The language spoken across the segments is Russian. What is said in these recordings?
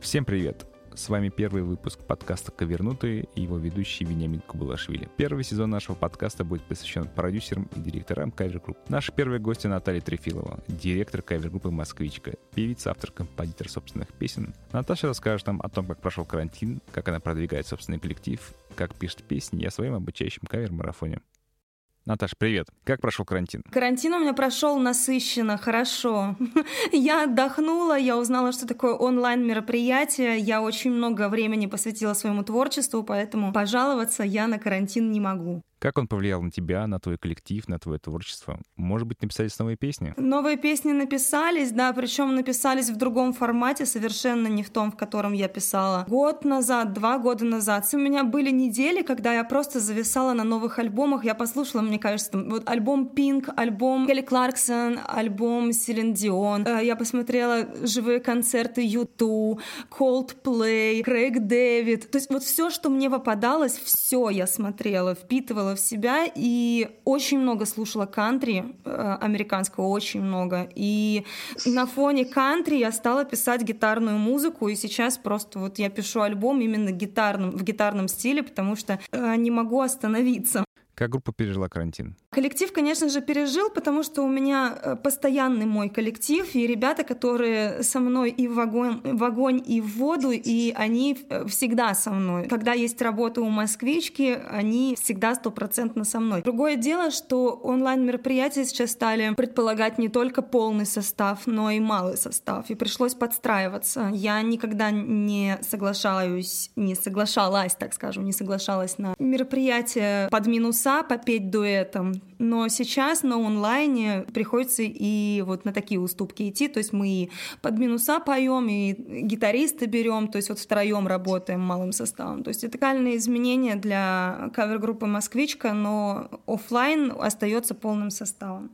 Всем привет! С вами первый выпуск подкаста «Кавернутые» и его ведущий Вениамин Кубалашвили. Первый сезон нашего подкаста будет посвящен продюсерам и директорам Кавер Групп. Наши первые гости Наталья Трефилова, директор Кавер Группы «Москвичка», певица, автор, композитор собственных песен. Наташа расскажет нам о том, как прошел карантин, как она продвигает собственный коллектив, как пишет песни и о своем обучающем кавер-марафоне. Наташ, привет. Как прошел карантин? Карантин у меня прошел насыщенно, хорошо. я отдохнула, я узнала, что такое онлайн-мероприятие. Я очень много времени посвятила своему творчеству, поэтому пожаловаться я на карантин не могу. Как он повлиял на тебя, на твой коллектив, на твое творчество? Может быть, написались новые песни? Новые песни написались, да, причем написались в другом формате, совершенно не в том, в котором я писала. Год назад, два года назад. У меня были недели, когда я просто зависала на новых альбомах. Я послушала, мне кажется, там, вот альбом Pink, альбом Келли Кларксон, альбом Селин Дион. Э, я посмотрела живые концерты YouTube, Coldplay, Крейг Дэвид. То есть вот все, что мне попадалось, все я смотрела, впитывала в себя и очень много слушала кантри э, американского, очень много. И на фоне кантри я стала писать гитарную музыку, и сейчас просто вот я пишу альбом именно гитарным, в гитарном стиле, потому что э, не могу остановиться. Как группа пережила карантин? Коллектив, конечно же, пережил, потому что у меня э, постоянный мой коллектив, и ребята, которые со мной и в огонь, в огонь и в воду, и они э, всегда со мной. Когда есть работа у москвички, они всегда стопроцентно со мной. Другое дело, что онлайн-мероприятия сейчас стали предполагать не только полный состав, но и малый состав, и пришлось подстраиваться. Я никогда не соглашаюсь, не соглашалась, так скажем, не соглашалась на мероприятия под минуса, отца попеть дуэтом, но сейчас на онлайне приходится и вот на такие уступки идти, то есть мы и под минуса поем, и гитариста берем, то есть вот втроем работаем малым составом. То есть это кальные изменения для кавер-группы «Москвичка», но офлайн остается полным составом.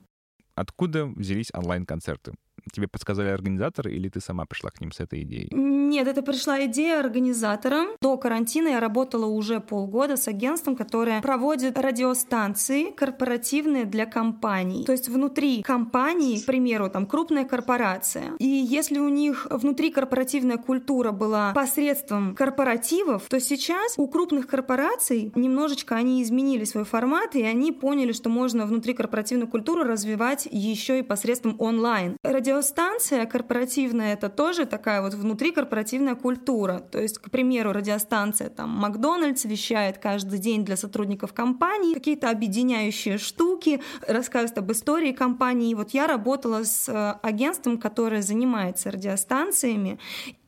Откуда взялись онлайн-концерты? Тебе подсказали организаторы, или ты сама пришла к ним с этой идеей? Нет, это пришла идея организаторам. До карантина я работала уже полгода с агентством, которое проводит радиостанции корпоративные для компаний. То есть внутри компании, к примеру, там крупная корпорация, и если у них внутри корпоративная культура была посредством корпоративов, то сейчас у крупных корпораций немножечко они изменили свой формат, и они поняли, что можно внутри корпоративную культуру развивать еще и посредством онлайн. Радио радиостанция корпоративная — это тоже такая вот внутрикорпоративная культура. То есть, к примеру, радиостанция там Макдональдс вещает каждый день для сотрудников компании какие-то объединяющие штуки, рассказывает об истории компании. Вот я работала с э, агентством, которое занимается радиостанциями,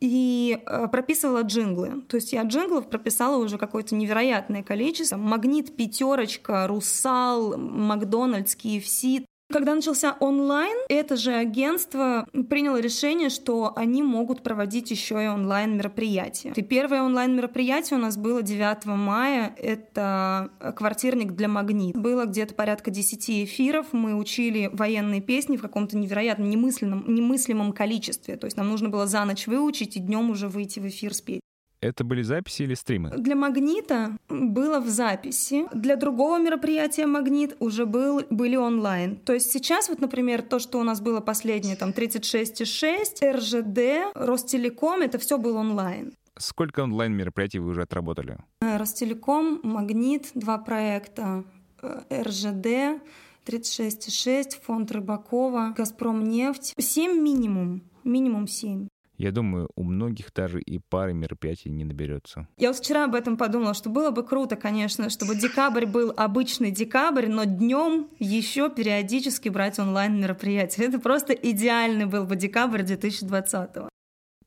и э, прописывала джинглы. То есть я джинглов прописала уже какое-то невероятное количество. Магнит, пятерочка, Русал, Макдональдс, KFC. Когда начался онлайн, это же агентство приняло решение, что они могут проводить еще и онлайн мероприятия. И первое онлайн мероприятие у нас было 9 мая. Это квартирник для Магнит. Было где-то порядка 10 эфиров. Мы учили военные песни в каком-то невероятно немысленном, немыслимом количестве. То есть нам нужно было за ночь выучить и днем уже выйти в эфир спеть. Это были записи или стримы? Для «Магнита» было в записи. Для другого мероприятия «Магнит» уже был, были онлайн. То есть сейчас, вот, например, то, что у нас было последнее, там, 36,6, РЖД, Ростелеком, это все было онлайн. Сколько онлайн-мероприятий вы уже отработали? Э, Ростелеком, «Магнит», два проекта, э, РЖД, 36,6, фонд Рыбакова, Газпром нефть. Семь минимум, минимум семь. Я думаю, у многих даже и пары мероприятий не наберется. Я вчера об этом подумала, что было бы круто, конечно, чтобы декабрь был обычный декабрь, но днем еще периодически брать онлайн мероприятия. Это просто идеальный был бы декабрь 2020 -го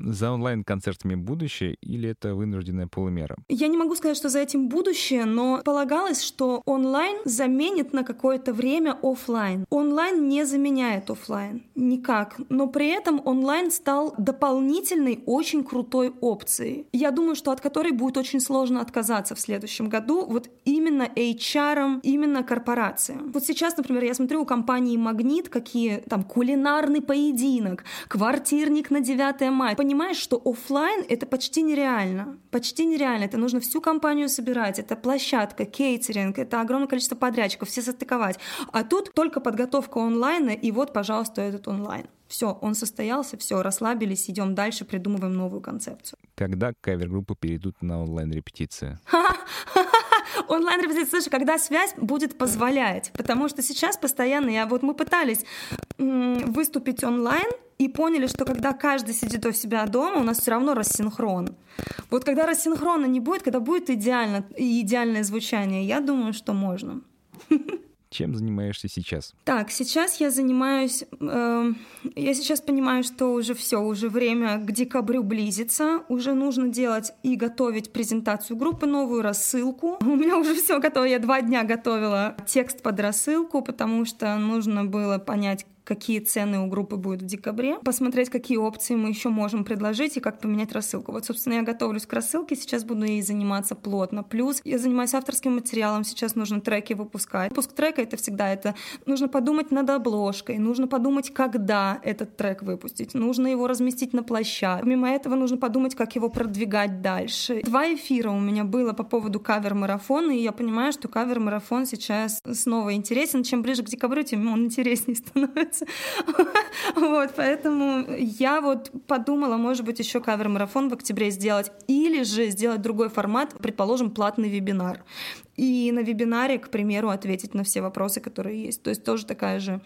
за онлайн-концертами будущее или это вынужденная полумера? Я не могу сказать, что за этим будущее, но полагалось, что онлайн заменит на какое-то время офлайн. Онлайн не заменяет офлайн никак, но при этом онлайн стал дополнительной очень крутой опцией. Я думаю, что от которой будет очень сложно отказаться в следующем году, вот именно HR, именно корпорациям. Вот сейчас, например, я смотрю у компании Магнит, какие там кулинарный поединок, квартирник на 9 мая понимаешь, что офлайн это почти нереально. Почти нереально. Это нужно всю компанию собирать. Это площадка, кейтеринг, это огромное количество подрядчиков, все состыковать. А тут только подготовка онлайна, и вот, пожалуйста, этот онлайн. Все, он состоялся, все, расслабились, идем дальше, придумываем новую концепцию. Когда кавер-группы перейдут на онлайн-репетиции? онлайн-репетиции, слушай, когда связь будет позволять, потому что сейчас постоянно, я вот мы пытались выступить онлайн, и поняли, что когда каждый сидит у себя дома, у нас все равно рассинхрон. Вот когда рассинхрона не будет, когда будет идеально, идеальное звучание, я думаю, что можно. Чем занимаешься сейчас? Так, сейчас я занимаюсь. Э, я сейчас понимаю, что уже все, уже время к декабрю близится. Уже нужно делать и готовить презентацию группы, новую рассылку. У меня уже все готово. Я два дня готовила текст под рассылку, потому что нужно было понять, какие цены у группы будут в декабре, посмотреть, какие опции мы еще можем предложить и как поменять рассылку. Вот, собственно, я готовлюсь к рассылке, сейчас буду ей заниматься плотно. Плюс я занимаюсь авторским материалом, сейчас нужно треки выпускать. Выпуск трека — это всегда это нужно подумать над обложкой, нужно подумать, когда этот трек выпустить, нужно его разместить на площадке. Помимо этого нужно подумать, как его продвигать дальше. Два эфира у меня было по поводу кавер-марафона, и я понимаю, что кавер-марафон сейчас снова интересен. Чем ближе к декабрю, тем он интереснее становится нравится. Вот, поэтому я вот подумала, может быть, еще кавер-марафон в октябре сделать, или же сделать другой формат, предположим, платный вебинар. И на вебинаре, к примеру, ответить на все вопросы, которые есть. То есть тоже такая же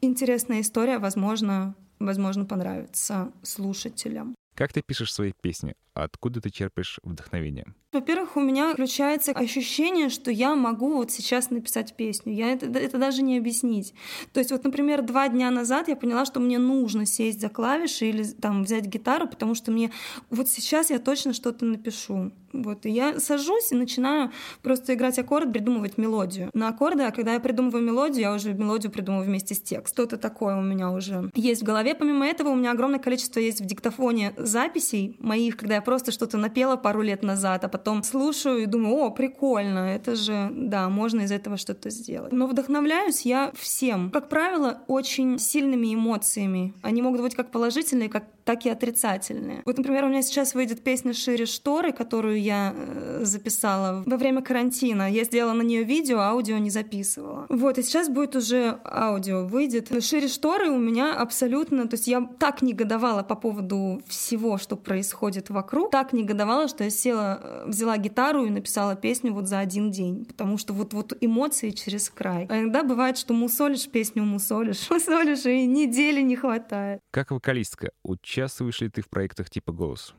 интересная история, возможно, возможно, понравится слушателям. Как ты пишешь свои песни? Откуда ты черпаешь вдохновение? Во-первых, у меня включается ощущение, что я могу вот сейчас написать песню. Я это, это даже не объяснить. То есть вот, например, два дня назад я поняла, что мне нужно сесть за клавиши или там взять гитару, потому что мне вот сейчас я точно что-то напишу. Вот, и я сажусь и начинаю просто играть аккорд, придумывать мелодию. На аккорды, а когда я придумываю мелодию, я уже мелодию придумываю вместе с текстом. Что-то такое у меня уже есть в голове. Помимо этого, у меня огромное количество есть в диктофоне записей моих, когда я просто что-то напела пару лет назад, а потом слушаю и думаю, о, прикольно, это же, да, можно из этого что-то сделать. Но вдохновляюсь я всем. Как правило, очень сильными эмоциями. Они могут быть как положительные, как так и отрицательные. Вот, например, у меня сейчас выйдет песня «Шире шторы», которую я э, записала во время карантина. Я сделала на нее видео, аудио не записывала. Вот, и сейчас будет уже аудио выйдет. «Шире шторы» у меня абсолютно... То есть я так негодовала по поводу всего, что происходит вокруг, так негодовала, что я села, э, взяла гитару и написала песню вот за один день, потому что вот, вот эмоции через край. А иногда бывает, что мусолишь песню, мусолишь, мусолишь, и недели не хватает. Как вокалистка, участвуешь ли ты в проектах типа «Голос»?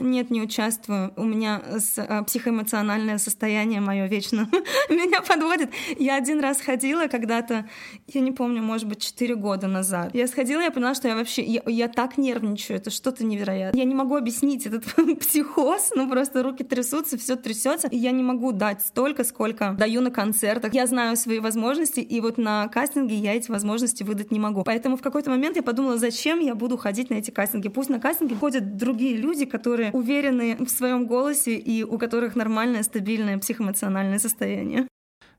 Нет, не участвую. У меня а, психоэмоциональное состояние мое вечно меня подводит. Я один раз ходила когда-то, я не помню, может быть, 4 года назад. Я сходила, я поняла, что я вообще, я, я так нервничаю, это что-то невероятное. Я не могу объяснить этот психоз, ну просто руки трясутся, все трясется. И я не могу дать столько, сколько даю на концертах. Я знаю свои возможности, и вот на кастинге я эти возможности выдать не могу. Поэтому в какой-то момент я подумала, зачем я буду ходить на эти кастинги. Пусть на кастинге ходят другие люди, которые уверены в своем голосе и у которых нормальное, стабильное психоэмоциональное состояние.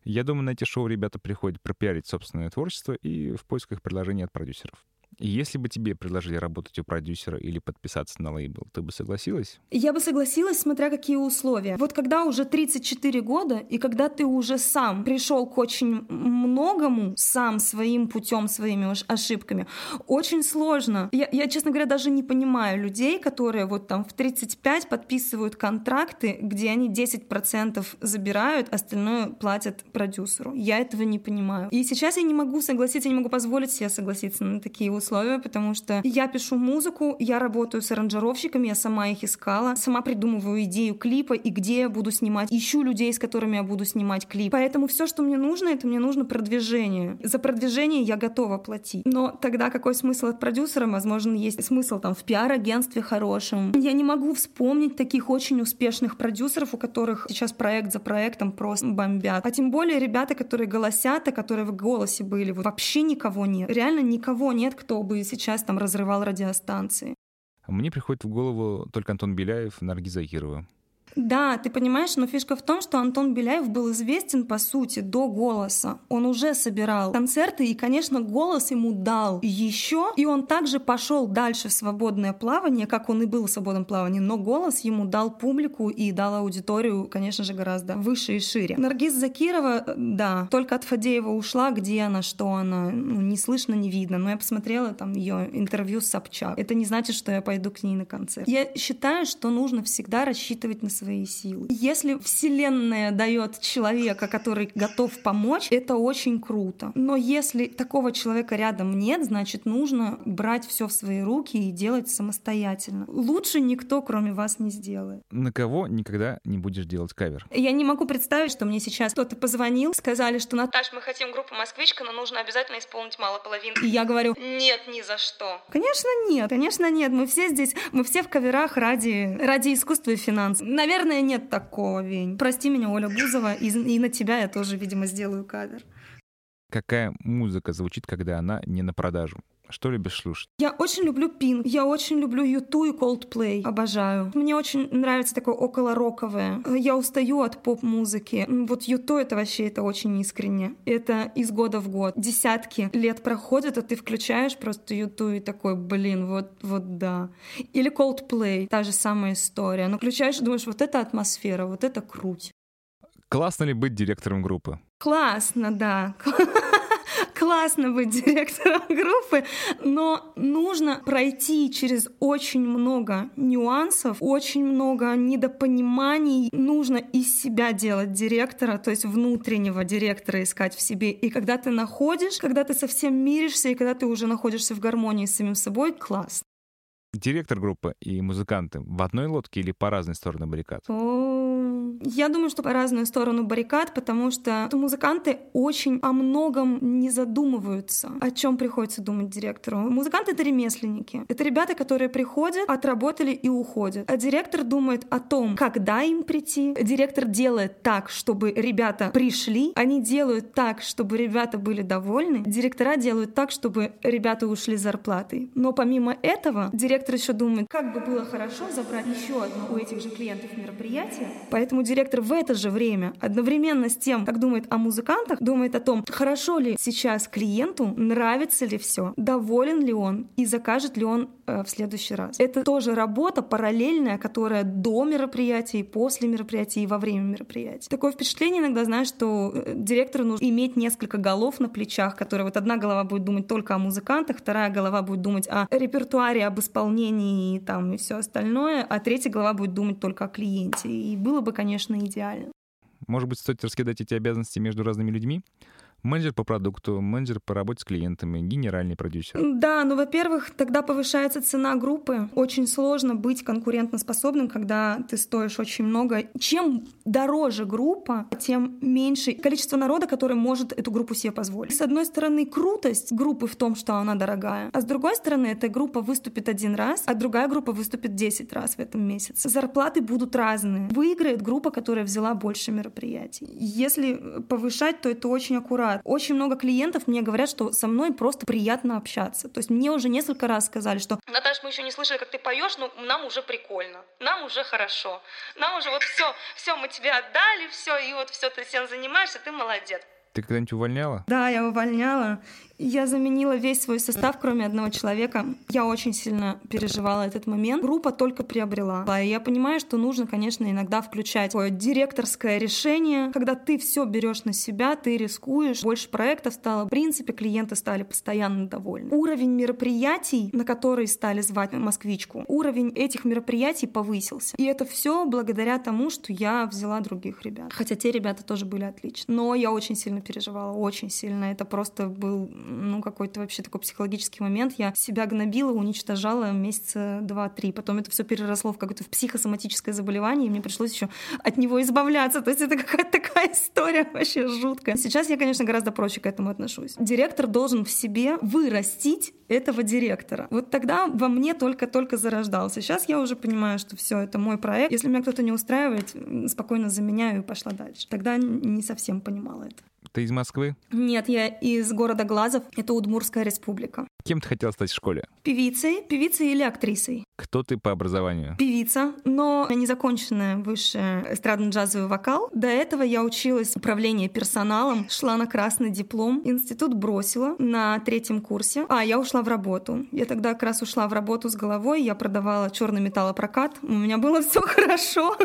Я думаю, на эти шоу ребята приходят пропиарить собственное творчество и в поисках предложений от продюсеров. Если бы тебе предложили работать у продюсера или подписаться на лейбл, ты бы согласилась? Я бы согласилась, смотря какие условия. Вот когда уже 34 года, и когда ты уже сам пришел к очень многому, сам своим путем, своими ошибками, очень сложно. Я, я, честно говоря, даже не понимаю людей, которые вот там в 35 подписывают контракты, где они 10% забирают, остальное платят продюсеру. Я этого не понимаю. И сейчас я не могу согласиться, я не могу позволить себе согласиться на такие условия условия, потому что я пишу музыку, я работаю с аранжировщиками, я сама их искала, сама придумываю идею клипа и где я буду снимать, ищу людей, с которыми я буду снимать клип. Поэтому все, что мне нужно, это мне нужно продвижение. За продвижение я готова платить. Но тогда какой смысл от продюсера? Возможно, есть смысл там в пиар-агентстве хорошем. Я не могу вспомнить таких очень успешных продюсеров, у которых сейчас проект за проектом просто бомбят. А тем более ребята, которые голосят, а которые в голосе были, вот вообще никого нет. Реально никого нет, кто кто бы сейчас там разрывал радиостанции. Мне приходит в голову только Антон Беляев, Наргиза Кирова. Да, ты понимаешь, но фишка в том, что Антон Беляев был известен, по сути, до голоса. Он уже собирал концерты, и, конечно, голос ему дал еще, и он также пошел дальше в свободное плавание, как он и был в свободном плавании, но голос ему дал публику и дал аудиторию, конечно же, гораздо выше и шире. Наргиз Закирова, да, только от Фадеева ушла, где она, что она, ну, не слышно, не видно, но я посмотрела там ее интервью с Собчак. Это не значит, что я пойду к ней на концерт. Я считаю, что нужно всегда рассчитывать на свои силы. Если Вселенная дает человека, который готов помочь, это очень круто. Но если такого человека рядом нет, значит, нужно брать все в свои руки и делать самостоятельно. Лучше никто, кроме вас, не сделает. На кого никогда не будешь делать кавер? Я не могу представить, что мне сейчас кто-то позвонил, сказали, что Наташ, мы хотим группу «Москвичка», но нужно обязательно исполнить мало половин. И я говорю, нет, ни за что. Конечно, нет, конечно, нет. Мы все здесь, мы все в каверах ради, ради искусства и финансов. Наверное, нет такого, Вень. Прости меня, Оля Бузова, и, и на тебя я тоже, видимо, сделаю кавер. Какая музыка звучит, когда она не на продажу? Что любишь слушать? Я очень люблю Пин, я очень люблю Юту и Coldplay, обожаю. Мне очень нравится такое около роковое. Я устаю от поп-музыки. Вот Юту это вообще это очень искренне. Это из года в год. Десятки лет проходят, а ты включаешь просто Юту и такой, блин, вот, вот да. Или Coldplay, та же самая история. Но включаешь и думаешь, вот это атмосфера, вот это круть. Классно ли быть директором группы? Классно, да. Классно быть директором группы, но нужно пройти через очень много нюансов, очень много недопониманий. Нужно из себя делать директора, то есть внутреннего директора искать в себе. И когда ты находишь, когда ты совсем миришься, и когда ты уже находишься в гармонии с самим собой, класс. Директор группы и музыканты в одной лодке или по разные стороны баррикад? Я думаю, что по разную сторону баррикад, потому что музыканты очень о многом не задумываются, о чем приходится думать директору. Музыканты — это ремесленники. Это ребята, которые приходят, отработали и уходят. А директор думает о том, когда им прийти. Директор делает так, чтобы ребята пришли. Они делают так, чтобы ребята были довольны. Директора делают так, чтобы ребята ушли с зарплатой. Но помимо этого, директор еще думает, как бы было хорошо забрать еще одно у этих же клиентов мероприятие. Поэтому директор в это же время, одновременно с тем, как думает о музыкантах, думает о том, хорошо ли сейчас клиенту, нравится ли все, доволен ли он и закажет ли он э, в следующий раз. Это тоже работа параллельная, которая до мероприятия, и после мероприятия, и во время мероприятия. Такое впечатление иногда, знаешь, что э, директору нужно иметь несколько голов на плечах, которые вот одна голова будет думать только о музыкантах, вторая голова будет думать о репертуаре, об исполнении и там и все остальное, а третья голова будет думать только о клиенте. И было бы, конечно, конечно, идеально. Может быть, стоит раскидать эти обязанности между разными людьми? Менеджер по продукту, менеджер по работе с клиентами, генеральный продюсер. Да, ну, во-первых, тогда повышается цена группы. Очень сложно быть конкурентоспособным, когда ты стоишь очень много. Чем дороже группа, тем меньше количество народа, который может эту группу себе позволить. С одной стороны, крутость группы в том, что она дорогая, а с другой стороны, эта группа выступит один раз, а другая группа выступит 10 раз в этом месяце. Зарплаты будут разные. Выиграет группа, которая взяла больше мероприятий. Если повышать, то это очень аккуратно очень много клиентов мне говорят, что со мной просто приятно общаться. То есть мне уже несколько раз сказали, что Наташ, мы еще не слышали, как ты поешь, но нам уже прикольно, нам уже хорошо, нам уже вот все, все мы тебе отдали, все, и вот все ты всем занимаешься, ты молодец. Ты когда-нибудь увольняла? Да, я увольняла. Я заменила весь свой состав, кроме одного человека. Я очень сильно переживала этот момент. Группа только приобрела. И я понимаю, что нужно, конечно, иногда включать такое директорское решение, когда ты все берешь на себя, ты рискуешь, больше проектов стало. В принципе, клиенты стали постоянно довольны. Уровень мероприятий, на которые стали звать москвичку, уровень этих мероприятий повысился. И это все благодаря тому, что я взяла других ребят. Хотя те ребята тоже были отличны. Но я очень сильно переживала, очень сильно. Это просто был ну, какой-то вообще такой психологический момент. Я себя гнобила, уничтожала месяца два-три. Потом это все переросло в какое-то психосоматическое заболевание, и мне пришлось еще от него избавляться. То есть это какая-то такая история вообще жуткая. Сейчас я, конечно, гораздо проще к этому отношусь. Директор должен в себе вырастить этого директора. Вот тогда во мне только-только зарождался. Сейчас я уже понимаю, что все это мой проект. Если меня кто-то не устраивает, спокойно заменяю и пошла дальше. Тогда не совсем понимала это. Ты из Москвы? Нет, я из города Глазов. Это Удмурская республика. Кем ты хотела стать в школе? Певицей, певицей или актрисой. Кто ты по образованию? Певица, но незаконченная высшая эстрадно-джазовый вокал. До этого я училась управление персоналом, шла на красный диплом, институт бросила на третьем курсе. А, я ушла в работу. Я тогда как раз ушла в работу с головой, я продавала черный металлопрокат, у меня было все хорошо.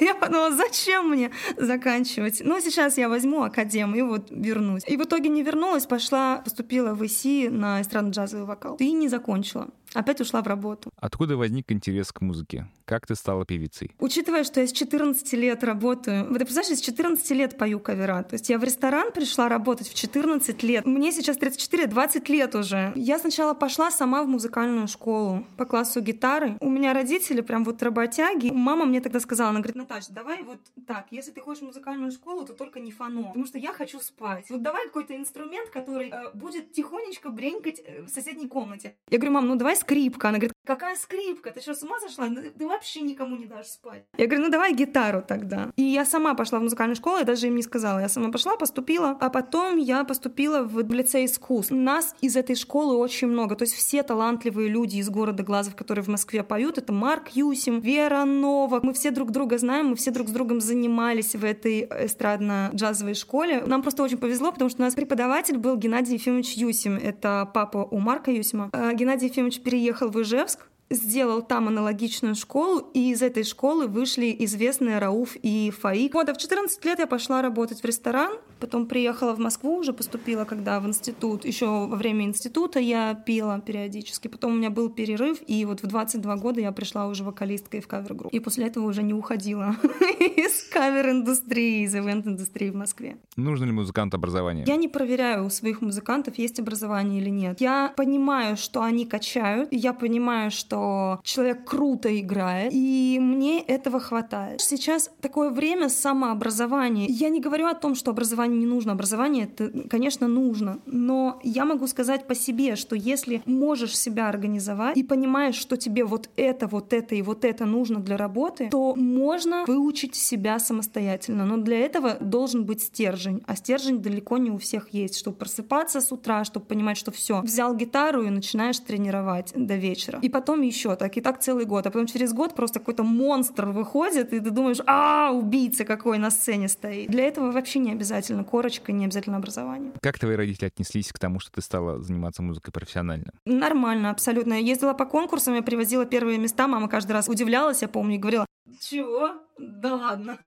Я подумала, зачем мне заканчивать? Но сейчас я возьму академ и вот вернусь. И в итоге не вернулась, пошла, поступила в ИСИ на эстрадно-джазовый вокал. И не закончила. Опять ушла в работу. Откуда возник интерес к музыке? Как ты стала певицей? Учитывая, что я с 14 лет работаю, вот ты представляешь, я с 14 лет пою кавера. То есть я в ресторан пришла работать в 14 лет. Мне сейчас 34, 20 лет уже. Я сначала пошла сама в музыкальную школу по классу гитары. У меня родители прям вот работяги. Мама мне тогда сказала, она говорит, Наташа, давай вот так, если ты хочешь в музыкальную школу, то только не фано, потому что я хочу спать. Вот давай какой-то инструмент, который э, будет тихонечко бренькать э, в соседней комнате. Я говорю, мам, ну давай скрипка. Она говорит, какая скрипка? Ты что, с ума сошла? Ну, ты вообще никому не дашь спать. Я говорю, ну давай гитару тогда. И я сама пошла в музыкальную школу, я даже им не сказала. Я сама пошла, поступила, а потом я поступила в лицей искусств. Нас из этой школы очень много. То есть все талантливые люди из города Глазов, которые в Москве поют, это Марк Юсим, Вера Новак. Мы все друг друга знаем, мы все друг с другом занимались в этой эстрадно-джазовой школе. Нам просто очень повезло, потому что у нас преподаватель был Геннадий Ефимович Юсим. Это папа у Марка Юсима. А Геннадий Ефимович переехал в Ижевск, сделал там аналогичную школу, и из этой школы вышли известные Рауф и Фаик. Вот, а в 14 лет я пошла работать в ресторан, потом приехала в Москву, уже поступила, когда в институт, еще во время института я пела периодически, потом у меня был перерыв, и вот в 22 года я пришла уже вокалисткой в кавер-группу, и после этого уже не уходила из кавер-индустрии, из ивент-индустрии в Москве. Нужно ли музыкант образование? Я не проверяю у своих музыкантов, есть образование или нет. Я понимаю, что они качают, я понимаю, что человек круто играет, и мне этого хватает. Сейчас такое время самообразования. Я не говорю о том, что образование не нужно. Образование это, конечно, нужно. Но я могу сказать по себе, что если можешь себя организовать и понимаешь, что тебе вот это, вот это и вот это нужно для работы, то можно выучить себя самостоятельно. Но для этого должен быть стержень. А стержень далеко не у всех есть. Чтобы просыпаться с утра, чтобы понимать, что все, взял гитару и начинаешь тренировать до вечера. И потом еще так, и так целый год. А потом через год просто какой-то монстр выходит, и ты думаешь, а, убийца какой на сцене стоит. Для этого вообще не обязательно корочка, не обязательно образование. Как твои родители отнеслись к тому, что ты стала заниматься музыкой профессионально? Нормально, абсолютно. Я ездила по конкурсам, я привозила первые места, мама каждый раз удивлялась, я помню, и говорила, чего? Да ладно.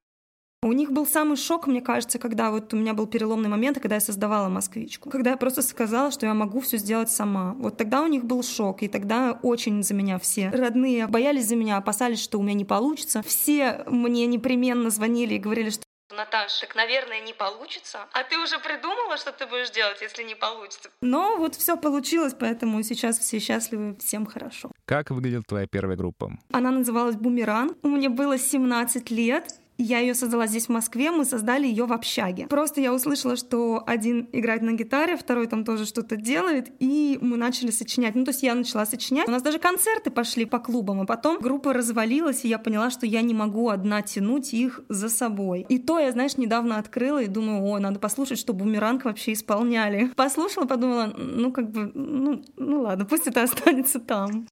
У них был самый шок, мне кажется, когда вот у меня был переломный момент, когда я создавала москвичку. Когда я просто сказала, что я могу все сделать сама. Вот тогда у них был шок, и тогда очень за меня все родные боялись за меня, опасались, что у меня не получится. Все мне непременно звонили и говорили, что Наташа, так, наверное, не получится. А ты уже придумала, что ты будешь делать, если не получится? Но вот все получилось, поэтому сейчас все счастливы, всем хорошо. Как выглядела твоя первая группа? Она называлась «Бумеранг». Мне было 17 лет. Я ее создала здесь, в Москве, мы создали ее в общаге. Просто я услышала, что один играет на гитаре, второй там тоже что-то делает, и мы начали сочинять. Ну, то есть я начала сочинять. У нас даже концерты пошли по клубам, а потом группа развалилась, и я поняла, что я не могу одна тянуть их за собой. И то я, знаешь, недавно открыла и думаю, о, надо послушать, что бумеранг вообще исполняли. Послушала, подумала, ну, как бы, ну, ну ладно, пусть это останется там.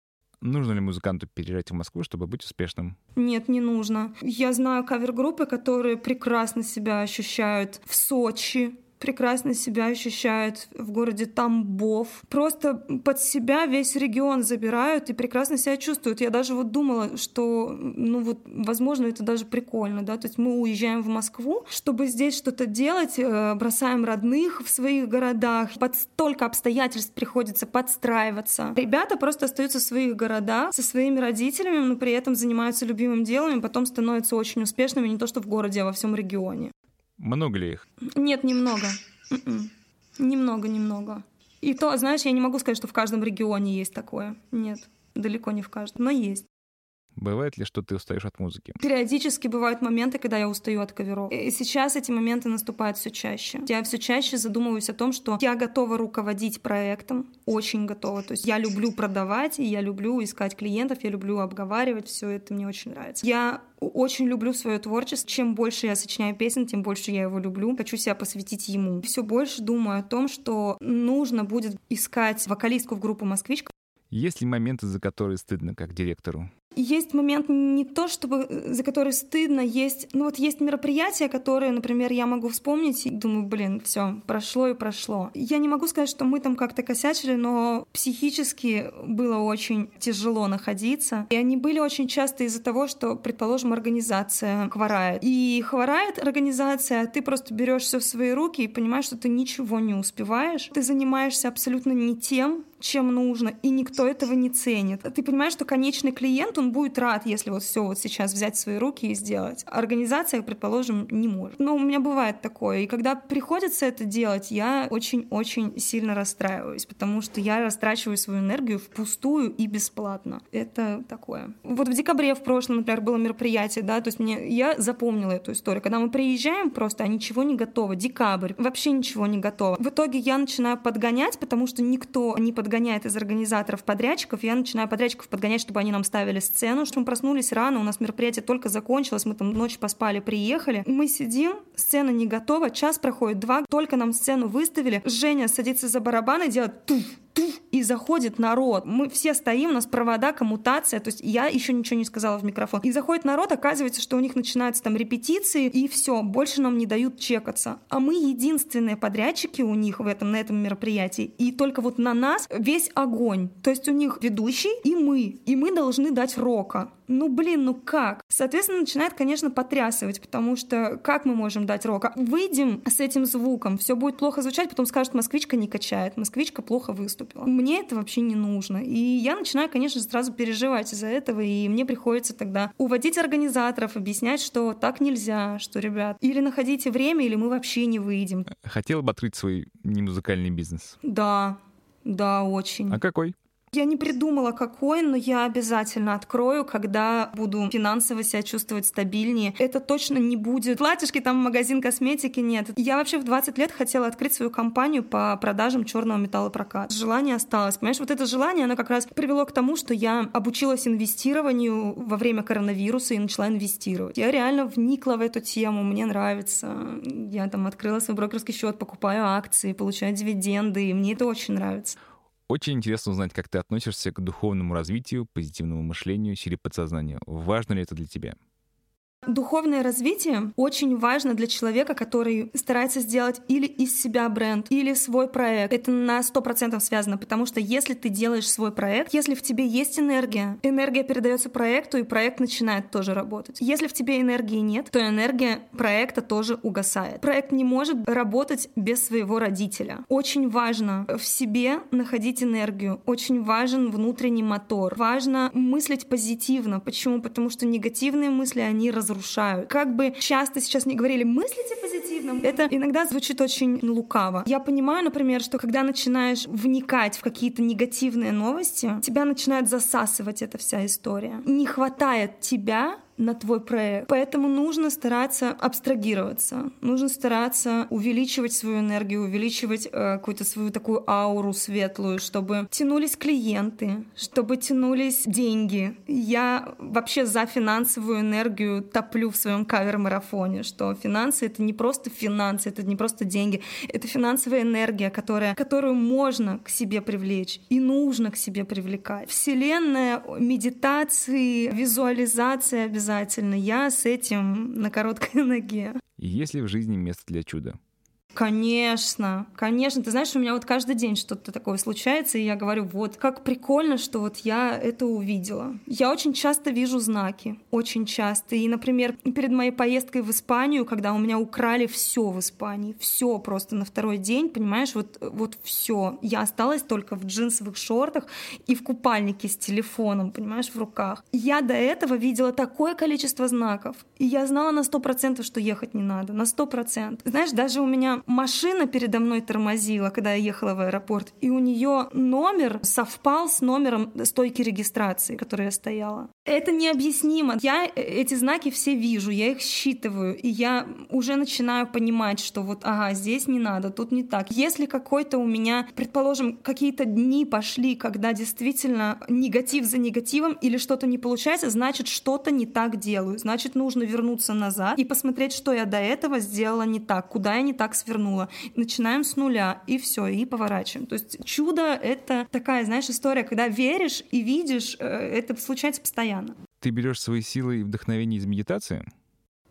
Нужно ли музыканту переезжать в Москву, чтобы быть успешным? Нет, не нужно. Я знаю кавер-группы, которые прекрасно себя ощущают в Сочи, прекрасно себя ощущают в городе Тамбов. Просто под себя весь регион забирают и прекрасно себя чувствуют. Я даже вот думала, что, ну вот, возможно, это даже прикольно, да, то есть мы уезжаем в Москву, чтобы здесь что-то делать, э, бросаем родных в своих городах, под столько обстоятельств приходится подстраиваться. Ребята просто остаются в своих городах со своими родителями, но при этом занимаются любимым делом и потом становятся очень успешными не то что в городе, а во всем регионе. Много ли их? Нет, немного. М-м. Немного, немного. И то, знаешь, я не могу сказать, что в каждом регионе есть такое. Нет, далеко не в каждом, но есть. Бывает ли, что ты устаешь от музыки? Периодически бывают моменты, когда я устаю от коверов. И сейчас эти моменты наступают все чаще. Я все чаще задумываюсь о том, что я готова руководить проектом, очень готова. То есть я люблю продавать, и я люблю искать клиентов, я люблю обговаривать, все это мне очень нравится. Я очень люблю свое творчество. Чем больше я сочиняю песен, тем больше я его люблю. Хочу себя посвятить ему. Все больше думаю о том, что нужно будет искать вокалистку в группу «Москвичка». Есть ли моменты, за которые стыдно как директору? Есть момент не то, чтобы э, за который стыдно, есть, ну вот есть мероприятия, которые, например, я могу вспомнить и думаю, блин, все, прошло и прошло. Я не могу сказать, что мы там как-то косячили, но психически было очень тяжело находиться. И они были очень часто из-за того, что, предположим, организация хворает. И хворает организация, а ты просто берешь все в свои руки и понимаешь, что ты ничего не успеваешь. Ты занимаешься абсолютно не тем, чем нужно, и никто этого не ценит. Ты понимаешь, что конечный клиент, он будет рад, если вот все вот сейчас взять в свои руки и сделать. Организация, предположим, не может. Но у меня бывает такое. И когда приходится это делать, я очень-очень сильно расстраиваюсь, потому что я растрачиваю свою энергию впустую и бесплатно. Это такое. Вот в декабре в прошлом, например, было мероприятие, да, то есть мне, я запомнила эту историю. Когда мы приезжаем просто, а ничего не готово. Декабрь, вообще ничего не готово. В итоге я начинаю подгонять, потому что никто не подгоняет подгоняет из организаторов подрядчиков. Я начинаю подрядчиков подгонять, чтобы они нам ставили сцену, что мы проснулись рано, у нас мероприятие только закончилось, мы там ночь поспали, приехали. Мы сидим, сцена не готова, час проходит, два, только нам сцену выставили. Женя садится за барабан и делает туф, и заходит народ. Мы все стоим, у нас провода, коммутация, то есть я еще ничего не сказала в микрофон. И заходит народ, оказывается, что у них начинаются там репетиции, и все, больше нам не дают чекаться. А мы единственные подрядчики у них в этом, на этом мероприятии. И только вот на нас весь огонь. То есть у них ведущий и мы. И мы должны дать рока ну блин, ну как? Соответственно, начинает, конечно, потрясывать, потому что как мы можем дать рока? Выйдем с этим звуком, все будет плохо звучать, потом скажут, москвичка не качает, москвичка плохо выступила. Мне это вообще не нужно. И я начинаю, конечно, сразу переживать из-за этого, и мне приходится тогда уводить организаторов, объяснять, что так нельзя, что, ребят, или находите время, или мы вообще не выйдем. Хотела бы открыть свой немузыкальный бизнес? Да, да, очень. А какой? Я не придумала, какой, но я обязательно открою, когда буду финансово себя чувствовать стабильнее. Это точно не будет платьишки, там магазин косметики, нет. Я вообще в 20 лет хотела открыть свою компанию по продажам черного металлопроката. Желание осталось. Понимаешь, вот это желание, оно как раз привело к тому, что я обучилась инвестированию во время коронавируса и начала инвестировать. Я реально вникла в эту тему, мне нравится. Я там открыла свой брокерский счет, покупаю акции, получаю дивиденды, и мне это очень нравится. Очень интересно узнать, как ты относишься к духовному развитию, позитивному мышлению, силе подсознания. Важно ли это для тебя? Духовное развитие очень важно для человека, который старается сделать или из себя бренд, или свой проект. Это на 100% связано, потому что если ты делаешь свой проект, если в тебе есть энергия, энергия передается проекту, и проект начинает тоже работать. Если в тебе энергии нет, то энергия проекта тоже угасает. Проект не может работать без своего родителя. Очень важно в себе находить энергию. Очень важен внутренний мотор. Важно мыслить позитивно. Почему? Потому что негативные мысли, они разрушают разрушают. Как бы часто сейчас не говорили «мыслите позитивно», это иногда звучит очень лукаво. Я понимаю, например, что когда начинаешь вникать в какие-то негативные новости, тебя начинает засасывать эта вся история. Не хватает тебя на твой проект. Поэтому нужно стараться абстрагироваться, нужно стараться увеличивать свою энергию, увеличивать э, какую-то свою такую ауру светлую, чтобы тянулись клиенты, чтобы тянулись деньги. Я вообще за финансовую энергию топлю в своем кавер-марафоне, что финансы — это не просто финансы, это не просто деньги, это финансовая энергия, которая, которую можно к себе привлечь и нужно к себе привлекать. Вселенная, медитации, визуализация обязательно. Я с этим на короткой ноге. Есть ли в жизни место для чуда? Конечно, конечно. Ты знаешь, у меня вот каждый день что-то такое случается, и я говорю, вот, как прикольно, что вот я это увидела. Я очень часто вижу знаки, очень часто. И, например, перед моей поездкой в Испанию, когда у меня украли все в Испании, все просто на второй день, понимаешь, вот, вот все. Я осталась только в джинсовых шортах и в купальнике с телефоном, понимаешь, в руках. Я до этого видела такое количество знаков, и я знала на сто процентов, что ехать не надо, на сто процентов. Знаешь, даже у меня машина передо мной тормозила, когда я ехала в аэропорт, и у нее номер совпал с номером стойки регистрации, которой я стояла. Это необъяснимо. Я э, эти знаки все вижу, я их считываю, и я уже начинаю понимать, что вот, ага, здесь не надо, тут не так. Если какой-то у меня, предположим, какие-то дни пошли, когда действительно негатив за негативом или что-то не получается, значит, что-то не так делаю. Значит, нужно вернуться назад и посмотреть, что я до этого сделала не так, куда я не так свернула. Начинаем с нуля, и все, и поворачиваем. То есть чудо — это такая, знаешь, история, когда веришь и видишь, э, это случается постоянно постоянно. Ты берешь свои силы и вдохновение из медитации?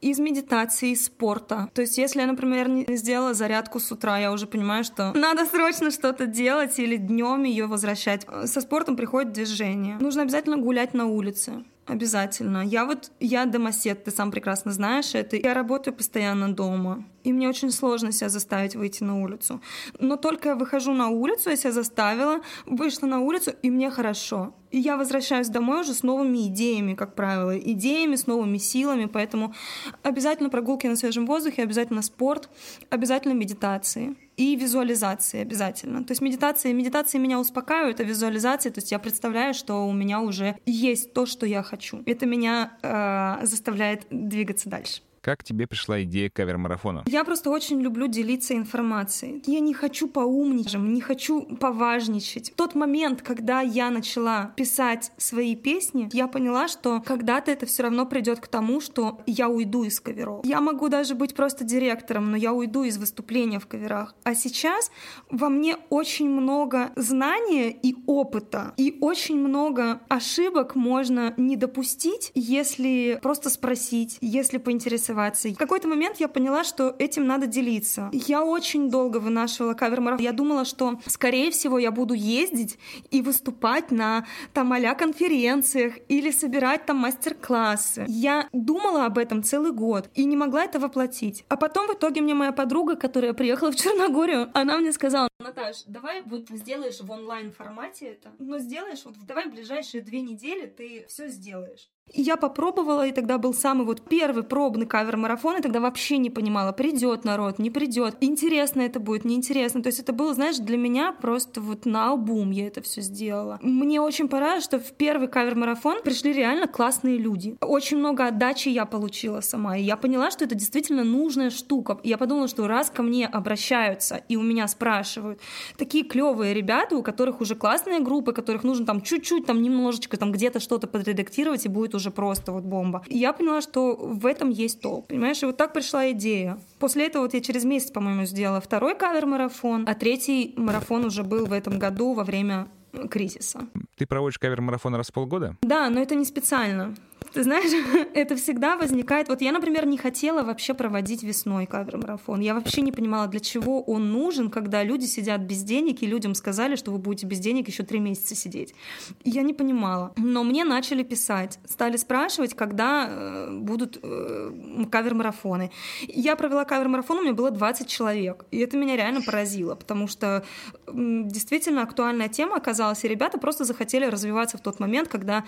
из медитации, из спорта. То есть, если я, например, не сделала зарядку с утра, я уже понимаю, что надо срочно что-то делать или днем ее возвращать. Со спортом приходит движение. Нужно обязательно гулять на улице. Обязательно. Я вот, я домосед, ты сам прекрасно знаешь это. Я работаю постоянно дома, и мне очень сложно себя заставить выйти на улицу. Но только я выхожу на улицу, я себя заставила, вышла на улицу, и мне хорошо. И я возвращаюсь домой уже с новыми идеями, как правило, идеями, с новыми силами, поэтому обязательно прогулки на свежем воздухе, обязательно спорт, обязательно медитации и визуализации обязательно. То есть медитации, медитации меня успокаивают, а визуализации, то есть я представляю, что у меня уже есть то, что я хочу. Это меня э, заставляет двигаться дальше. Как тебе пришла идея кавер-марафона? Я просто очень люблю делиться информацией. Я не хочу поумничать, не хочу поважничать. В тот момент, когда я начала писать свои песни, я поняла, что когда-то это все равно придет к тому, что я уйду из каверов. Я могу даже быть просто директором, но я уйду из выступления в каверах. А сейчас во мне очень много знания и опыта, и очень много ошибок можно не допустить, если просто спросить, если поинтересоваться мотивацией. В какой-то момент я поняла, что этим надо делиться. Я очень долго вынашивала кавер-марафон. Я думала, что, скорее всего, я буду ездить и выступать на там а конференциях или собирать там мастер-классы. Я думала об этом целый год и не могла это воплотить. А потом в итоге мне моя подруга, которая приехала в Черногорию, она мне сказала, Наташ, давай вот сделаешь в онлайн формате это, но сделаешь вот давай в ближайшие две недели ты все сделаешь. Я попробовала, и тогда был самый вот первый пробный кавер-марафон, и тогда вообще не понимала, придет народ, не придет, интересно это будет, неинтересно. То есть это было, знаешь, для меня просто вот на album я это все сделала. Мне очень понравилось, что в первый кавер-марафон пришли реально классные люди. Очень много отдачи я получила сама, и я поняла, что это действительно нужная штука. Я подумала, что раз ко мне обращаются и у меня спрашивают, такие клевые ребята, у которых уже классные группы, которых нужно там чуть-чуть, там немножечко там где-то что-то подредактировать, и будет уже просто вот бомба. И я поняла, что в этом есть толк, понимаешь? И вот так пришла идея. После этого вот я через месяц, по-моему, сделала второй кавер-марафон, а третий марафон уже был в этом году во время кризиса. Ты проводишь кавер-марафон раз в полгода? Да, но это не специально. Ты знаешь, это всегда возникает... Вот я, например, не хотела вообще проводить весной кавер-марафон. Я вообще не понимала, для чего он нужен, когда люди сидят без денег, и людям сказали, что вы будете без денег еще три месяца сидеть. Я не понимала. Но мне начали писать, стали спрашивать, когда э, будут э, кавер-марафоны. Я провела кавер-марафон, у меня было 20 человек. И это меня реально поразило, потому что э, действительно актуальная тема оказалась, и ребята просто захотели развиваться в тот момент, когда,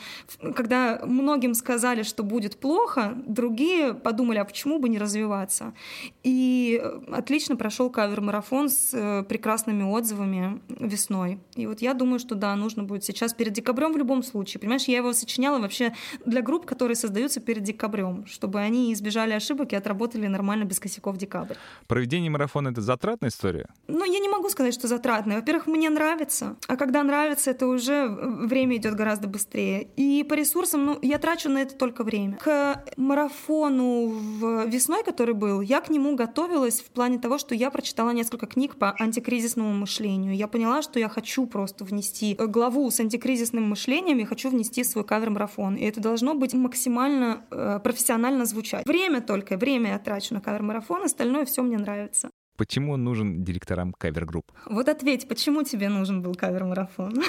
когда многим сказали, сказали, что будет плохо, другие подумали, а почему бы не развиваться. И э, отлично прошел кавер-марафон с э, прекрасными отзывами весной. И вот я думаю, что да, нужно будет сейчас перед декабрем в любом случае. Понимаешь, я его сочиняла вообще для групп, которые создаются перед декабрем, чтобы они избежали ошибок и отработали нормально без косяков декабрь. Проведение марафона — это затратная история? Ну, я не могу сказать, что затратная. Во-первых, мне нравится. А когда нравится, это уже время идет гораздо быстрее. И по ресурсам, ну, я трачу на это только время. К марафону в весной, который был, я к нему готовилась в плане того, что я прочитала несколько книг по антикризисному мышлению. Я поняла, что я хочу просто внести главу с антикризисным мышлением, я хочу внести свой кавер-марафон. И это должно быть максимально э, профессионально звучать. Время только, время я трачу на кавер-марафон, остальное все мне нравится. Почему он нужен директорам кавер-групп? Вот ответь, почему тебе нужен был кавер-марафон?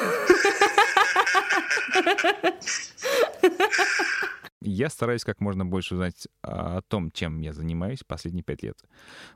Я стараюсь как можно больше узнать о том, чем я занимаюсь последние пять лет.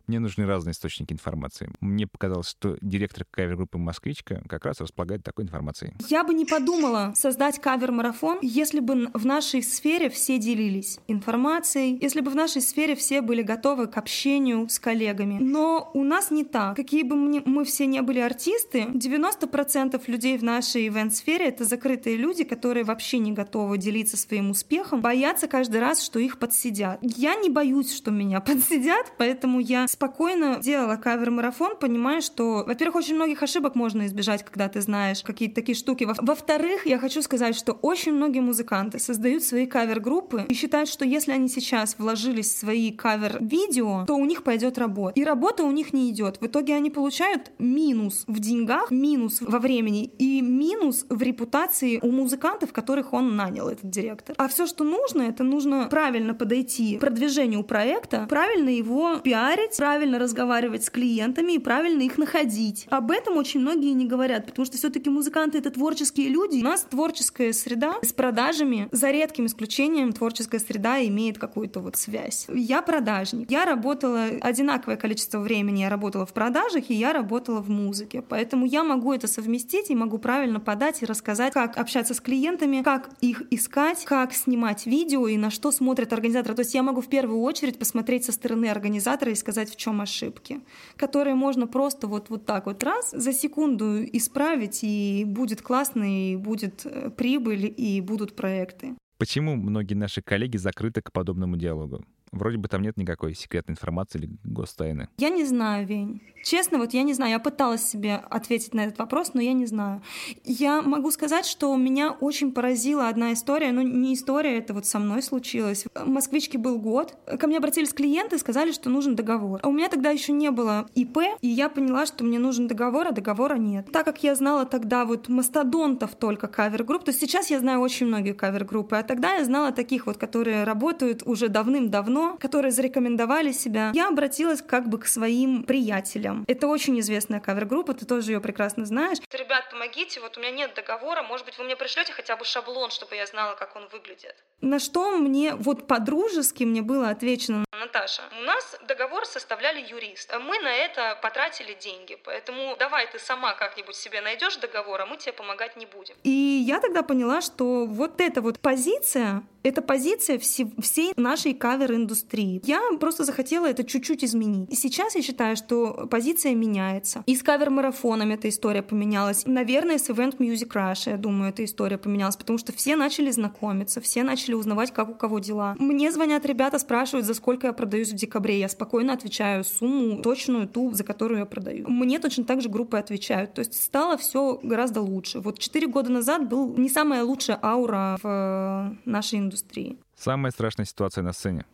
Мне нужны разные источники информации. Мне показалось, что директор кавер-группы «Москвичка» как раз располагает такой информацией. Я бы не подумала создать кавер-марафон, если бы в нашей сфере все делились информацией, если бы в нашей сфере все были готовы к общению с коллегами. Но у нас не так. Какие бы мы, мы все не были артисты, 90% людей в нашей ивент-сфере — это закрытые люди, которые вообще не готовы делиться своим успехом, боятся каждый раз, что их подсидят. Я не боюсь, что меня подсидят, поэтому я спокойно делала кавер-марафон, понимая, что, во-первых, очень многих ошибок можно избежать, когда ты знаешь какие-то такие штуки. Во-вторых, я хочу сказать, что очень многие музыканты создают свои кавер-группы и считают, что если они сейчас вложились в свои кавер-видео, то у них пойдет работа. И работа у них не идет. В итоге они получают минус в деньгах, минус во времени и минус в репутации у музыкантов, которых он нанял, этот директор. А все, что нужно, это нужно правильно подойти к продвижению проекта, правильно его пиарить, правильно разговаривать с клиентами и правильно их находить. Об этом очень многие не говорят, потому что все-таки музыканты это творческие люди. У нас творческая среда с продажами, за редким исключением творческая среда имеет какую-то вот связь. Я продажник. Я работала одинаковое количество времени, я работала в продажах, и я работала в музыке. Поэтому я могу это совместить и могу правильно подать и рассказать, как общаться с клиентами, как их искать, как снимать видео и на что смотрят организаторы. То есть я могу в первую очередь посмотреть со стороны организатора и сказать, в чем ошибки, которые можно просто вот, вот так вот раз за секунду исправить, и будет классно, и будет э, прибыль, и будут проекты. Почему многие наши коллеги закрыты к подобному диалогу? Вроде бы там нет никакой секретной информации или гостайны. Я не знаю, Вень. Честно, вот я не знаю. Я пыталась себе ответить на этот вопрос, но я не знаю. Я могу сказать, что меня очень поразила одна история. Ну, не история, это вот со мной случилось. Москвичке был год. Ко мне обратились клиенты сказали, что нужен договор. А у меня тогда еще не было ИП, и я поняла, что мне нужен договор, а договора нет. Так как я знала тогда вот мастодонтов только кавер-групп, то сейчас я знаю очень многие кавер-группы, а тогда я знала таких вот, которые работают уже давным-давно, кино, которые зарекомендовали себя, я обратилась как бы к своим приятелям. Это очень известная кавер-группа, ты тоже ее прекрасно знаешь. Ребят, помогите, вот у меня нет договора, может быть, вы мне пришлете хотя бы шаблон, чтобы я знала, как он выглядит. На что мне вот по-дружески мне было отвечено, Наташа, у нас договор составляли юрист, а мы на это потратили деньги, поэтому давай ты сама как-нибудь себе найдешь договор, а мы тебе помогать не будем. И я тогда поняла, что вот эта вот позиция, это позиция все, всей нашей кавер-индустрии. Я просто захотела это чуть-чуть изменить. И сейчас я считаю, что позиция меняется. И с кавер-марафоном эта история поменялась. Наверное, с Event Music Rush, я думаю, эта история поменялась, потому что все начали знакомиться, все начали узнавать, как у кого дела. Мне звонят ребята, спрашивают, за сколько я продаюсь в декабре. Я спокойно отвечаю сумму точную, ту, за которую я продаю. Мне точно так же группы отвечают. То есть стало все гораздо лучше. Вот четыре года назад был не самая лучшая аура в нашей индустрии индустрии. Самая страшная ситуация на сцене?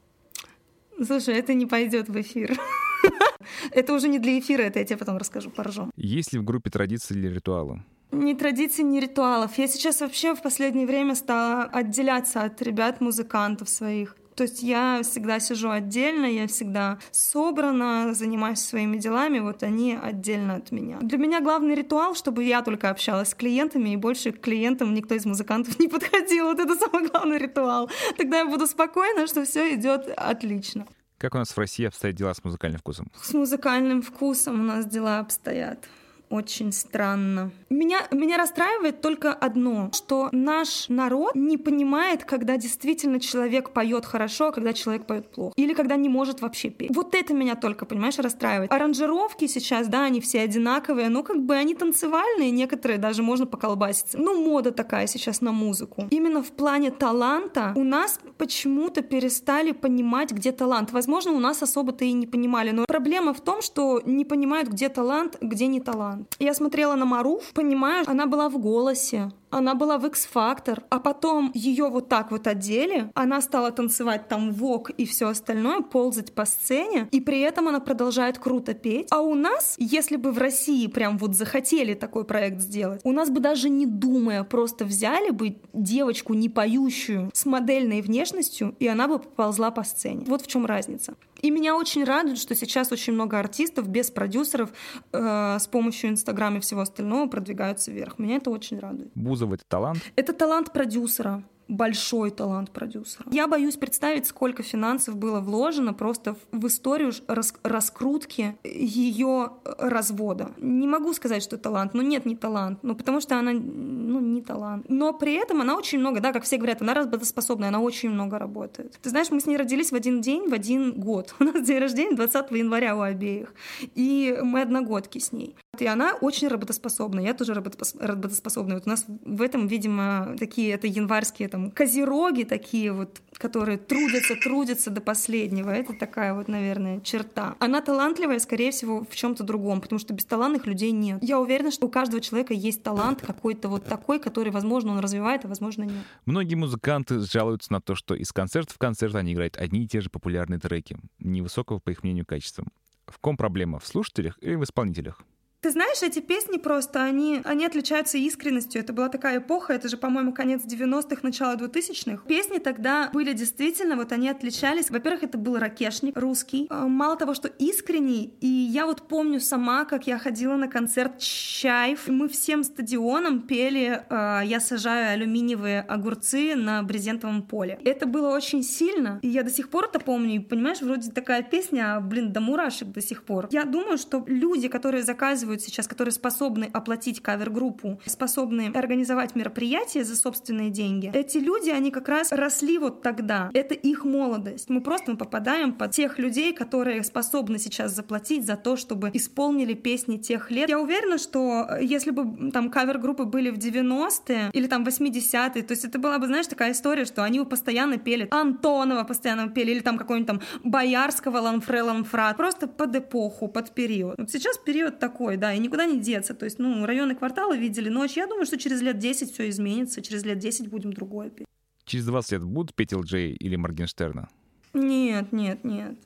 Слушай, это не пойдет в эфир. Это уже не для эфира, это я тебе потом расскажу, поржем. Есть ли в группе традиции или ритуалы? Ни традиций, ни ритуалов. Я сейчас вообще в последнее время стала отделяться от ребят-музыкантов своих. То есть я всегда сижу отдельно, я всегда собрана, занимаюсь своими делами, вот они отдельно от меня. Для меня главный ритуал, чтобы я только общалась с клиентами, и больше к клиентам никто из музыкантов не подходил. Вот это самый главный ритуал. Тогда я буду спокойна, что все идет отлично. Как у нас в России обстоят дела с музыкальным вкусом? С музыкальным вкусом у нас дела обстоят очень странно. Меня, меня расстраивает только одно, что наш народ не понимает, когда действительно человек поет хорошо, а когда человек поет плохо. Или когда не может вообще петь. Вот это меня только, понимаешь, расстраивает. Аранжировки сейчас, да, они все одинаковые, но как бы они танцевальные, некоторые даже можно поколбаситься. Ну, мода такая сейчас на музыку. Именно в плане таланта у нас почему-то перестали понимать, где талант. Возможно, у нас особо-то и не понимали, но проблема в том, что не понимают, где талант, где не талант. Я смотрела на Маруф, понимаю, она была в голосе, она была в X-Factor, а потом ее вот так вот одели, она стала танцевать там вок и все остальное, ползать по сцене, и при этом она продолжает круто петь. А у нас, если бы в России прям вот захотели такой проект сделать, у нас бы даже не думая просто взяли бы девочку не поющую с модельной внешностью, и она бы поползла по сцене. Вот в чем разница. И меня очень радует, что сейчас очень много артистов без продюсеров э, с помощью Инстаграма и всего остального продвигаются вверх. Меня это очень радует. Бузов — это талант? Это талант продюсера большой талант продюсера. Я боюсь представить, сколько финансов было вложено просто в историю рас раскрутки ее развода. Не могу сказать, что талант, но нет, не талант, ну потому что она, ну не талант. Но при этом она очень много, да, как все говорят, она работоспособная, она очень много работает. Ты знаешь, мы с ней родились в один день, в один год. У нас день рождения 20 января у обеих. И мы одногодки с ней. И она очень работоспособна, я тоже работоспособная. Вот у нас в этом, видимо, такие, это январские там козероги такие вот, которые трудятся, трудятся до последнего. Это такая вот, наверное, черта. Она талантливая, скорее всего, в чем-то другом, потому что бесталантных людей нет. Я уверена, что у каждого человека есть талант какой-то вот такой, который, возможно, он развивает, а возможно, нет. Многие музыканты жалуются на то, что из концерта в концерт они играют одни и те же популярные треки, невысокого, по их мнению, качества. В ком проблема? В слушателях или в исполнителях? Ты знаешь, эти песни просто, они, они отличаются искренностью. Это была такая эпоха, это же, по-моему, конец 90-х, начало 2000-х. Песни тогда были действительно, вот они отличались. Во-первых, это был ракешник русский. А, мало того, что искренний, и я вот помню сама, как я ходила на концерт Чайф. Мы всем стадионом пели э, «Я сажаю алюминиевые огурцы на брезентовом поле». Это было очень сильно, и я до сих пор это помню. И, понимаешь, вроде такая песня, а, блин, до мурашек до сих пор. Я думаю, что люди, которые заказывают заказывают сейчас, которые способны оплатить кавер-группу, способны организовать мероприятие за собственные деньги, эти люди, они как раз росли вот тогда. Это их молодость. Мы просто попадаем под тех людей, которые способны сейчас заплатить за то, чтобы исполнили песни тех лет. Я уверена, что э, если бы там кавер-группы были в 90-е или там 80-е, то есть это была бы, знаешь, такая история, что они бы постоянно пели Антонова постоянно пели, или там какой-нибудь там Боярского, Ланфре, Ланфрат, просто под эпоху, под период. Вот сейчас период такой, да, и никуда не деться. То есть, ну, районы кварталы видели ночь. Я думаю, что через лет 10 все изменится, через лет 10 будем другое петь. Через 20 лет будут петь ЛД или Моргенштерна? Нет, нет, нет.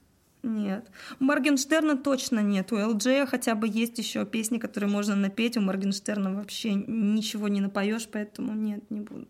Нет. У Моргенштерна точно нет. У ЛД хотя бы есть еще песни, которые можно напеть. У Моргенштерна вообще ничего не напоешь, поэтому нет, не буду.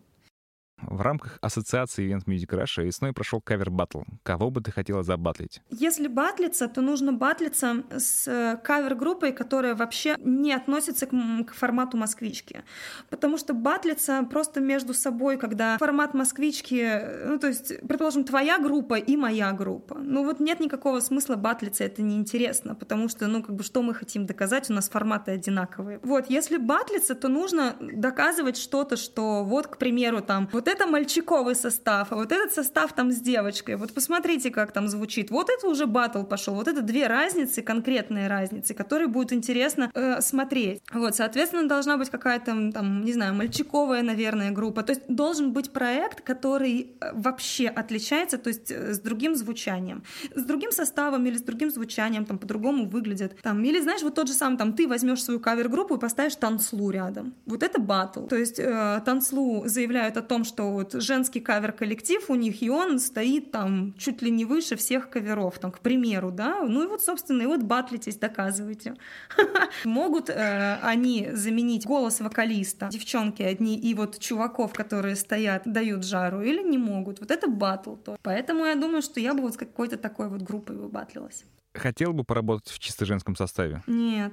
В рамках ассоциации Event Music Russia весной прошел кавер батл. Кого бы ты хотела забатлить? Если батлиться, то нужно батлиться с э, кавер-группой, которая вообще не относится к, к формату москвички. Потому что батлиться просто между собой, когда формат москвички, э, ну то есть, предположим, твоя группа и моя группа. Ну вот нет никакого смысла батлиться, это неинтересно, потому что, ну как бы, что мы хотим доказать, у нас форматы одинаковые. Вот, если батлиться, то нужно доказывать что-то, что вот, к примеру, там, вот это мальчиковый состав, а вот этот состав там с девочкой. Вот посмотрите, как там звучит. Вот это уже батл пошел. Вот это две разницы, конкретные разницы, которые будет интересно э, смотреть. Вот, соответственно, должна быть какая-то там, не знаю, мальчиковая, наверное, группа. То есть должен быть проект, который э, вообще отличается, то есть э, с другим звучанием, с другим составом или с другим звучанием, там по-другому выглядит. Там, или знаешь, вот тот же самый, там, ты возьмешь свою кавер-группу и поставишь танцлу рядом. Вот это батл. То есть э, танцлу заявляют о том, что что вот женский кавер-коллектив у них, и он стоит там чуть ли не выше всех каверов, там, к примеру, да, ну и вот, собственно, и вот батлитесь, доказывайте. Могут э, они заменить голос вокалиста, девчонки одни, и вот чуваков, которые стоят, дают жару, или не могут? Вот это батл. То. Поэтому я думаю, что я бы вот с какой-то такой вот группой бы батлилась. Хотел бы поработать в чисто женском составе? Нет.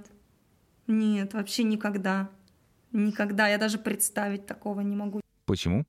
Нет, вообще никогда. Никогда. Я даже представить такого не могу. Почему?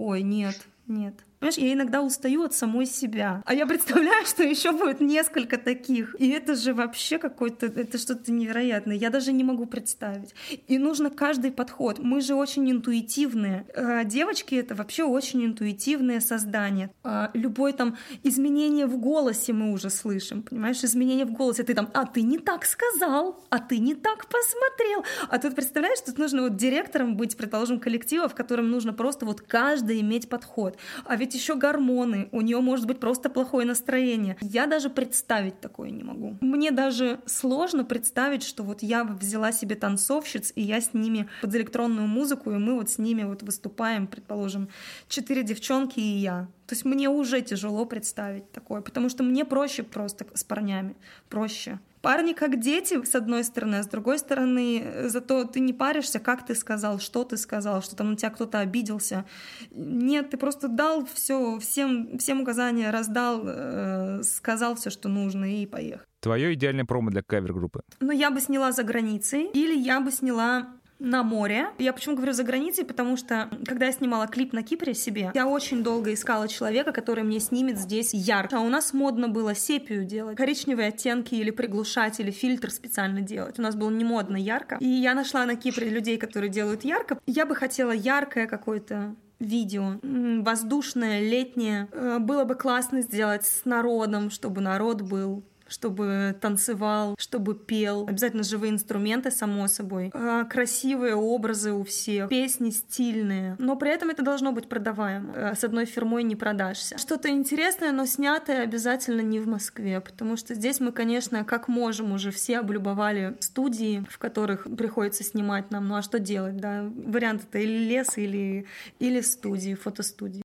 Ой, нет, нет. Понимаешь, я иногда устаю от самой себя. А я представляю, что еще будет несколько таких. И это же вообще какой-то, это что-то невероятное. Я даже не могу представить. И нужно каждый подход. Мы же очень интуитивные. Э, девочки — это вообще очень интуитивные создания. А любое там изменение в голосе мы уже слышим, понимаешь? Изменение в голосе. Ты там, а ты не так сказал, а ты не так посмотрел. А тут представляешь, тут нужно вот директором быть, предположим, коллектива, в котором нужно просто вот каждый иметь подход. А ведь ведь еще гормоны, у нее может быть просто плохое настроение. Я даже представить такое не могу. Мне даже сложно представить, что вот я взяла себе танцовщиц, и я с ними под электронную музыку, и мы вот с ними вот выступаем, предположим, четыре девчонки и я. То есть мне уже тяжело представить такое, потому что мне проще просто с парнями, проще. Парни как дети, с одной стороны, а с другой стороны, э, зато ты не паришься, как ты сказал, что ты сказал, что там на тебя кто-то обиделся. Нет, ты просто дал все, всем, всем указания, раздал, э, сказал все, что нужно, и поехал. Твое идеальное промо для кавер-группы? Ну, я бы сняла за границей, или я бы сняла на море. Я почему говорю за границей, потому что когда я снимала клип на Кипре себе, я очень долго искала человека, который мне снимет здесь ярко. А у нас модно было сепию делать, коричневые оттенки или приглушать, или фильтр специально делать. У нас было не модно ярко. И я нашла на Кипре людей, которые делают ярко. Я бы хотела яркое какое-то видео, воздушное, летнее. Э, было бы классно сделать с народом, чтобы народ был чтобы танцевал, чтобы пел. Обязательно живые инструменты, само собой. А, красивые образы у всех, песни стильные. Но при этом это должно быть продаваемо. А, с одной фирмой не продашься. Что-то интересное, но снятое обязательно не в Москве, потому что здесь мы, конечно, как можем уже все облюбовали студии, в которых приходится снимать нам. Ну а что делать, да? Вариант это или лес, или, или студии, фотостудии.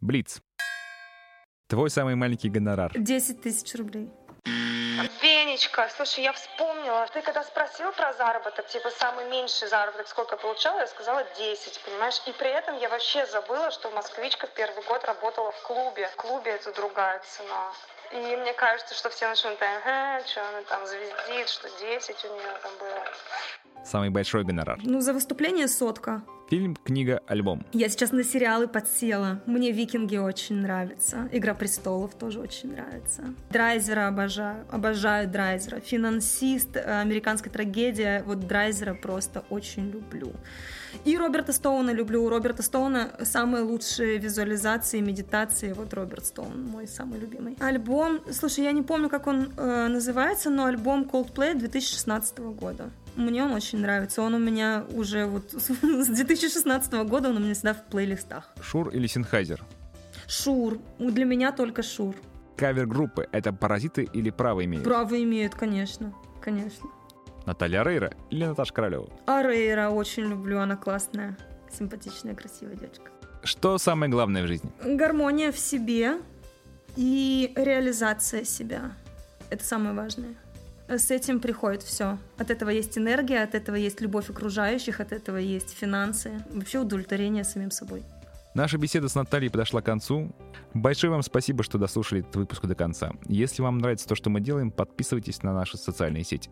Блиц. Твой самый маленький гонорар. 10 тысяч рублей. Венечка, слушай, я вспомнила, ты когда спросил про заработок, типа самый меньший заработок, сколько получала, я сказала 10, понимаешь? И при этом я вообще забыла, что москвичка в первый год работала в клубе. В клубе это другая цена. И мне кажется, что все начнут, ага, что она там звездит, что 10 у нее там было. Самый большой гонорар. Ну, за выступление сотка. Фильм, книга, альбом. Я сейчас на сериалы подсела. Мне «Викинги» очень нравится. «Игра престолов» тоже очень нравится. Драйзера обожаю. Обожаю Драйзера. «Финансист», э, «Американская трагедия». Вот Драйзера просто очень люблю. И Роберта Стоуна люблю. У Роберта Стоуна самые лучшие визуализации, медитации. Вот Роберт Стоун мой самый любимый. Альбом, слушай, я не помню, как он э, называется, но альбом Coldplay 2016 года. Мне он очень нравится. Он у меня уже вот с 2016 года, он у меня всегда в плейлистах. Шур или Синхайзер? Шур. Для меня только Шур. Кавер-группы — это паразиты или право имеют? Право имеют, конечно. Конечно. Наталья Рейра или Наташа Королева? А Рейра очень люблю, она классная, симпатичная, красивая девочка. Что самое главное в жизни? Гармония в себе и реализация себя. Это самое важное с этим приходит все. От этого есть энергия, от этого есть любовь окружающих, от этого есть финансы, вообще удовлетворение самим собой. Наша беседа с Натальей подошла к концу. Большое вам спасибо, что дослушали этот выпуск до конца. Если вам нравится то, что мы делаем, подписывайтесь на наши социальные сети.